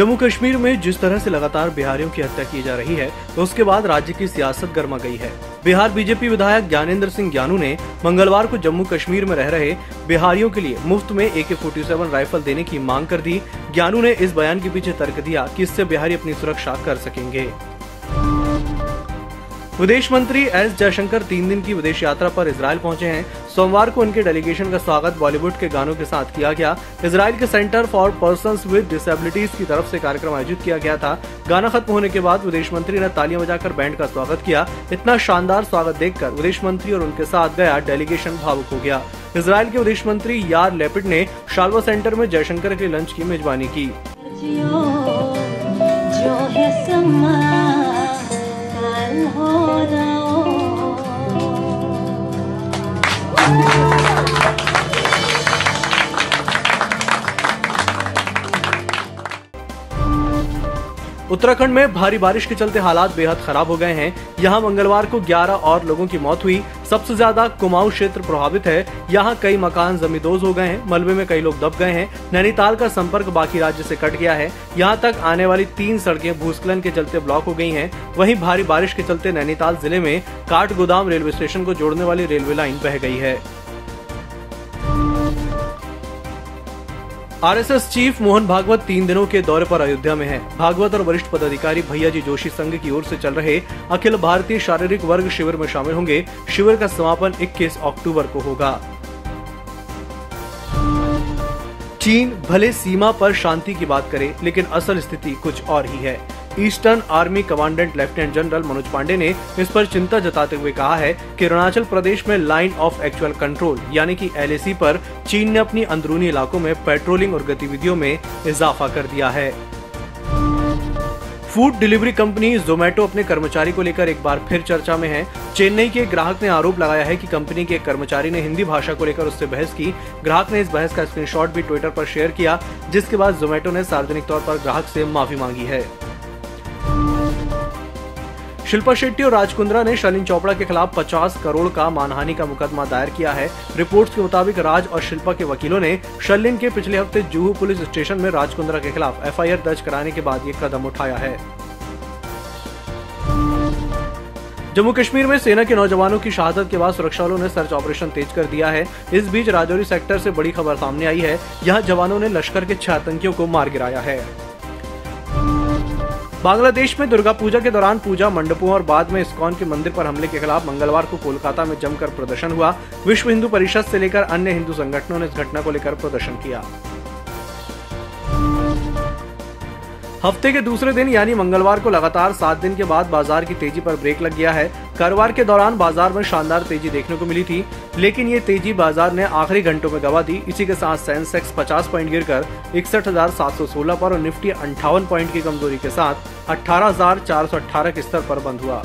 जम्मू कश्मीर में जिस तरह से लगातार बिहारियों की हत्या की जा रही है तो उसके बाद राज्य की सियासत गर्मा गई है। बिहार बीजेपी विधायक ज्ञानेंद्र सिंह ज्ञानू ने मंगलवार को जम्मू कश्मीर में रह रहे बिहारियों के लिए मुफ़्त में ए के फोर्टी सेवन राइफल देने की मांग कर दी। ज्ञानू ने इस बयान के पीछे तर्क दिया कि इससे बिहारी अपनी सुरक्षा कर सकेंगे। विदेश मंत्री एस जयशंकर तीन दिन की विदेश यात्रा पर इसराइल पहुँचे हैं। सोमवार को उनके डेलीगेशन का स्वागत बॉलीवुड के गानों के साथ किया गया। इसराइल के centre for person with disabilities की तरफ़ से कार्यक्रम आयोजित किया गया था। गाना खत्म होने के बाद विदेश मंत्री ने तालियाँ बजाकर बैंड का स्वागत किया। इतना शानदार स्वागत देखकर विदेश मंत्री और उनके साथ गया डेलीगेशन भावुक हो गया। इसराइल के विदेश मंत्री यार लेपिड ने शालवा सेंटर में जयशंकर के लंच की मेजबानी की। जो उत्तराखंड में भारी बारिश के चलते हालात बेहद खराब हो गए हैं। यहाँ मंगलवार को 11 और लोगों की मौत हुई। सबसे ज़्यादा कुमाऊं क्षेत्र प्रभावित है। यहाँ कई मकान जमींदोज हो गए हैं। मलबे में कई लोग दब गए हैं। नैनीताल का संपर्क बाकी राज्य से कट गया है। यहाँ तक आने वाली तीन सड़कें भूस्खलन के चलते ब्लॉक हो गई हैं। वहीं भारी बारिश के चलते नैनीताल ज़िले में काठ गोदाम रेलवे स्टेशन को जोड़ने वाली रेलवे लाइन बह गई है। आरएसएस चीफ मोहन भागवत तीन दिनों के दौरे पर अयोध्या में हैं। भागवत और वरिष्ठ पदाधिकारी भैया जी जोशी संघ की ओर से चल रहे अखिल भारतीय शारीरिक वर्ग शिविर में शामिल होंगे। शिविर का समापन 21 अक्टूबर को होगा। चीन भले सीमा पर शांति की बात करे, लेकिन असल स्थिति कुछ और ही है। Eastern army commandant lieutenant general Manoj Pande ने इस पर चिंता जताते हुए कहा है कि अरुणाचल प्रदेश में लाइन ऑफ़ एक्चुअल कंट्रोल, यानी कि एलएसी पर चीन ने अपनी अंदरूनी इलाकों में पेट्रोलिंग और गतिविधियों में इजाफा कर दिया है। फ़ूड डिलीवरी कंपनी जोमेटो अपने कर्मचारी को लेकर एक बार फिर चर्चा में है। चेन्नई के ग्राहक ने आरोप लगाया है कि कंपनी के एक कर्मचारी ने हिंदी भाषा को लेकर उससे बहस की। ग्राहक ने इस बहस का स्क्रीनशॉट भी ट्विटर पर शेयर किया, जिसके बाद जोमेटो ने सार्वजनिक तौर पर ग्राहक से माफ़ी मांगी है। शिल्पा शेट्टी और राज कुंद्रा ने शलिन चोपड़ा के खिलाफ 50 करोड़ का मानहानि का मुकदमा दायर किया है। रिपोर्ट्स के मुताबिक राज और शिल्पा के वकीलों ने शलिन के पिछले हफ़्ते जुहू पुलिस स्टेशन में राज कुंद्रा के खिलाफ एफआईआर दर्ज कराने के बाद ये कदम उठाया है। जम्मू कश्मीर में सेना के नौजवानों की शहादत के बाद सुरक्षा बलों ने सर्च ऑपरेशन तेज कर दिया है। इस बीच राजौरी सेक्टर से बड़ी खबर सामने आई है। यहाँ जवानों ने लश्कर के छह आतंकियों को मार गिराया है। बांग्लादेश में दुर्गा पूजा के दौरान पूजा मंडपों और बाद में इस्कॉन के मंदिर पर हमले के खिलाफ मंगलवार को कोलकाता में जमकर प्रदर्शन हुआ। विश्व हिंदू परिषद से लेकर अन्य हिंदू संगठनों ने इस घटना को लेकर प्रदर्शन किया। हफ़्ते के दूसरे दिन, यानी मंगलवार को लगातार सात दिन के बाद बाज़ार की तेज़ी पर ब्रेक लग गया है। कारोबार के दौरान बाज़ार में शानदार तेज़ी देखने को मिली थी, लेकिन ये तेज़ी बाज़ार ने आखिरी घंटों में गवा दी। इसी के साथ सेंसेक्स 50 पॉइंट गिरकर इकसठ पर और निफ्टी अंठावन पॉइंट की कमज़ोरी के साथ अठारह के स्तर पर बंद हुआ।